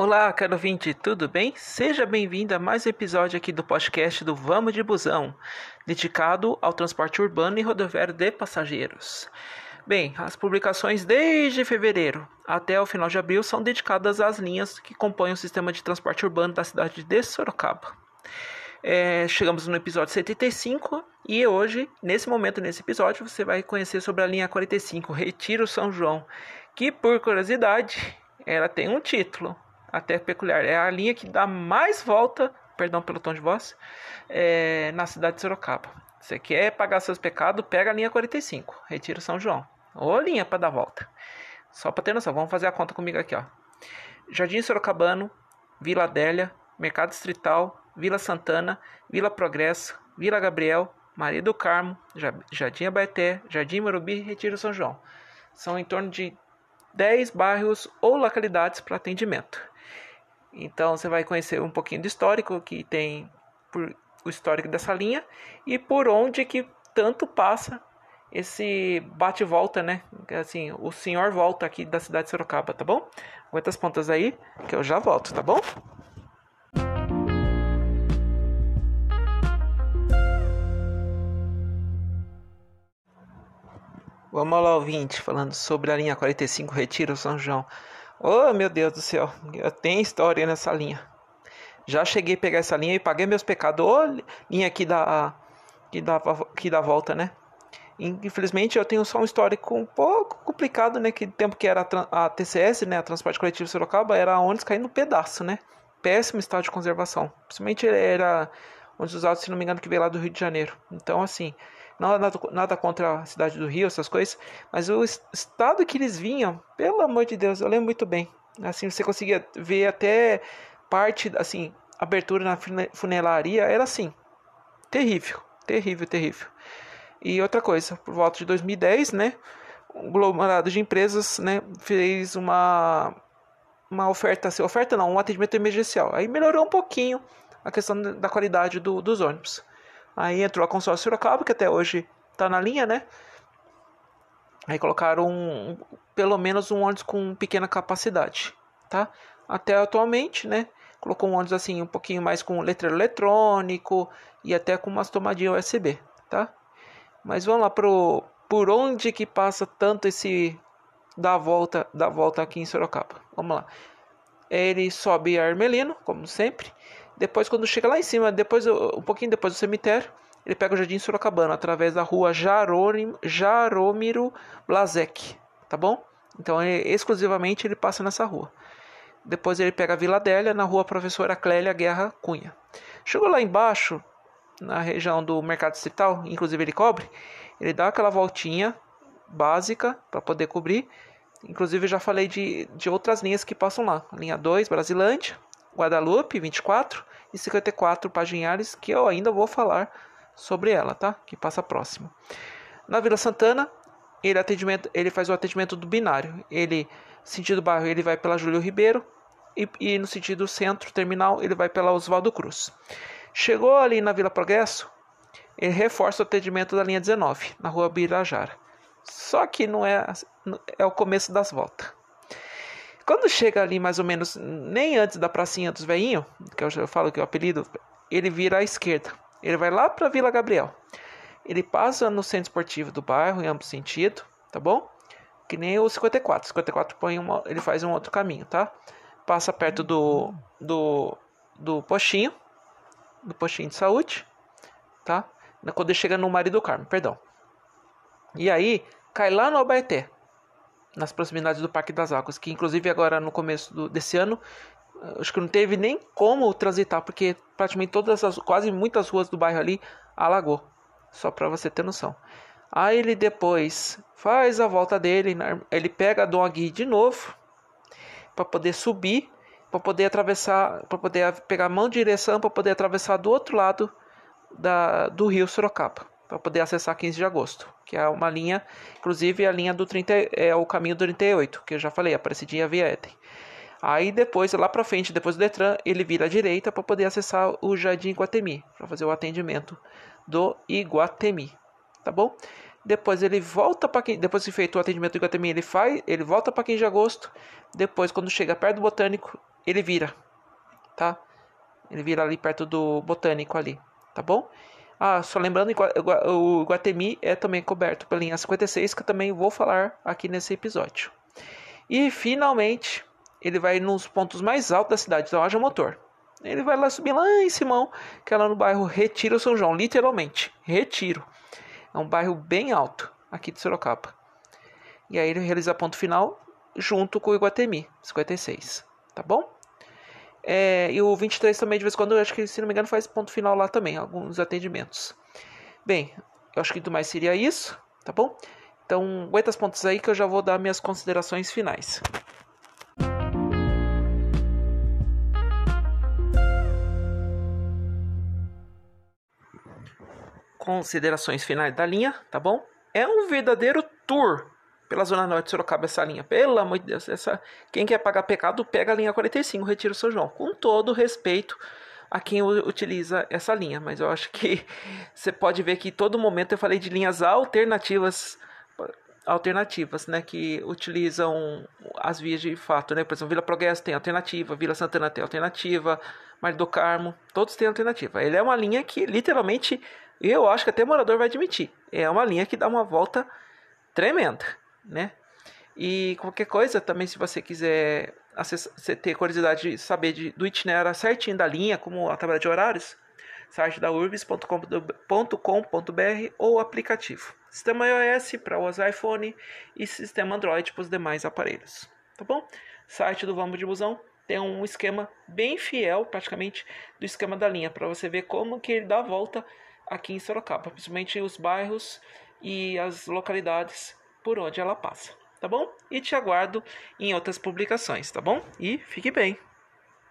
Olá, caro ouvinte, tudo bem? Seja bem-vindo a mais um episódio aqui do podcast do Vamos de Busão, dedicado ao transporte urbano e rodoviário de passageiros. Bem, as publicações desde fevereiro até o final de abril são dedicadas às linhas que compõem o sistema de transporte urbano da cidade de Sorocaba. É, chegamos no episódio 75 e hoje, nesse momento, nesse episódio, você vai conhecer sobre a linha 45, Retiro São João, que por curiosidade, ela tem um título, até peculiar. É a linha que dá mais volta, perdão pelo tom de voz, é, na cidade de Sorocaba. Você quer pagar seus pecados, pega a linha 45, Retiro São João. Ou linha para dar volta. Só para ter noção, vamos fazer a conta comigo aqui, ó. Jardim Sorocabano, Vila Adélia, Mercado Distrital, Vila Santana, Vila Progresso, Vila Gabriel, Maria do Carmo, Jardim Abaeté, Jardim Morumbi e Retiro São João. São em torno de 10 bairros ou localidades para atendimento. Então você vai conhecer um pouquinho do histórico que tem por, o histórico dessa linha e por onde que tanto passa esse bate-volta, né? Assim, o senhor volta aqui da cidade de Sorocaba, tá bom? Aguenta as pontas aí que eu já volto, tá bom? Vamos lá, ouvinte, falando sobre a linha 45 Retiro São João. Oh, meu Deus do céu, tenho história nessa linha. Já cheguei a pegar essa linha e paguei meus pecados. Linha aqui da, que dá, que dá volta, né? Infelizmente eu tenho só um histórico um pouco complicado, né? Que tempo que era a TCS, né? A Transporte Coletivo Sorocaba, era ônibus caindo no pedaço, né? Péssimo estado de conservação. Principalmente era ônibus usado, se não me engano, que veio lá do Rio de Janeiro. Então, assim, nada, nada contra a cidade do Rio, essas coisas, mas o estado que eles vinham, pelo amor de Deus, eu lembro muito bem. Assim, você conseguia ver até parte, assim, abertura na funelaria, era assim, terrível, terrível, terrível. E outra coisa, por volta de 2010, né, um conglomerado de empresas, né, fez uma uma oferta, assim, oferta não, um atendimento emergencial. Aí melhorou um pouquinho a questão da qualidade do, dos ônibus. Aí entrou a consórcio Sorocaba, que até hoje está na linha, né? Aí colocaram um, pelo menos um ônibus com pequena capacidade, tá? Até atualmente, né? Colocou um ônibus assim um pouquinho mais com letreiro eletrônico e até com umas tomadinhas USB, tá? Mas vamos lá pro por onde que passa tanto esse da volta da volta aqui em Sorocaba. Vamos lá. Ele sobe a Armelino, como sempre, depois, quando chega lá em cima, depois um pouquinho depois do cemitério, ele pega o Jardim Sorocabana através da rua Jaromiro Blazek, tá bom? Então, ele, exclusivamente ele passa nessa rua. Depois ele pega a Vila Adélia na rua Professora Clélia Guerra Cunha. Chegou lá embaixo, na região do Mercado Distrital, inclusive ele cobre, ele dá aquela voltinha básica para poder cobrir. Inclusive já falei de, de outras linhas que passam lá. Linha 2, Brasilândia, Guadalupe 24 e 54 Paginhares, que eu ainda vou falar sobre ela, tá? Que passa próximo. Na Vila Santana, ele, atendimento, ele faz o atendimento do binário. Ele, sentido bairro, ele vai pela Júlio Ribeiro e, e no sentido centro terminal, ele vai pela Oswaldo Cruz. Chegou ali na Vila Progresso, ele reforça o atendimento da linha 19, na rua Birajara. Só que não é, é o começo das voltas. Quando chega ali mais ou menos, nem antes da pracinha dos veinhos, que eu, falo que é o apelido, ele vira à esquerda. Ele vai lá para Vila Gabriel. Ele passa no centro esportivo do bairro, em ambos sentidos, tá bom? Que nem o 54. O 54 põe uma, ele faz um outro caminho, tá? Passa perto do, do, do postinho, do postinho de saúde, tá? Quando ele chega no Marido do Carmo, perdão. E aí, cai lá no Albaeté nas proximidades do Parque das Águas, que inclusive agora no começo do, desse ano, eh, acho que não teve nem como transitar, porque praticamente todas as, quase muitas ruas do bairro ali alagou, só para você ter noção. Aí ele depois faz a volta dele, ele pega a Dom Agui de novo para poder subir, para poder atravessar, para poder pegar a mão de direção para poder atravessar do outro lado da, do rio Sorocaba para poder acessar 15 de agosto, que é uma linha, inclusive a linha do 30 é o caminho do 38, que eu já falei, Aparecidinha Via Eten. Aí depois, lá para frente, depois do Detran, ele vira à direita para poder acessar o Jardim Iguatemi, para fazer o atendimento do Iguatemi, tá bom? Depois ele volta para quem, depois que feito o atendimento do Iguatemi, ele faz, ele volta para 15 de agosto. Depois, quando chega perto do Botânico, ele vira, tá? Ele vira ali perto do Botânico ali, tá bom? Ah, só lembrando, o Guatemi é também coberto pela linha 56, que eu também vou falar aqui nesse episódio. E finalmente, ele vai nos pontos mais altos da cidade, então haja motor. Ele vai lá subir lá em Simão, que é lá no bairro Retiro São João, literalmente, Retiro. É um bairro bem alto aqui de Sorocaba. E aí ele realiza ponto final junto com o Iguatemi, 56, tá bom? É, e o 23 também, de vez em quando, acho que, se não me engano, faz ponto final lá também, alguns atendimentos. Bem, eu acho que do mais seria isso, tá bom? Então, aguenta as pontas aí que eu já vou dar minhas considerações finais. Considerações finais da linha, tá bom? É um verdadeiro tour pela Zona Norte de Sorocaba essa linha. Pelo amor de Deus, essa... quem quer pagar pecado, pega a linha 45, retira o São João. Com todo respeito a quem utiliza essa linha. Mas eu acho que você pode ver que todo momento eu falei de linhas alternativas alternativas, né, que utilizam as vias de fato, né, por exemplo, Vila Progresso tem alternativa, Vila Santana tem alternativa, Mar do Carmo, todos têm alternativa. Ele é uma linha que literalmente, eu acho que até morador vai admitir, é uma linha que dá uma volta tremenda né? E qualquer coisa também, se você quiser acessar, ter curiosidade de saber de, do itinerário certinho da linha, como a tabela de horários, site da urbis.com.br ou aplicativo. Sistema iOS para os iPhone e sistema Android para os demais aparelhos. Tá bom? Site do Vamos de Busão tem um esquema bem fiel, praticamente, do esquema da linha, para você ver como que ele dá a volta aqui em Sorocaba, principalmente os bairros e as localidades por onde ela passa, tá bom? E te aguardo em outras publicações, tá bom? E fique bem!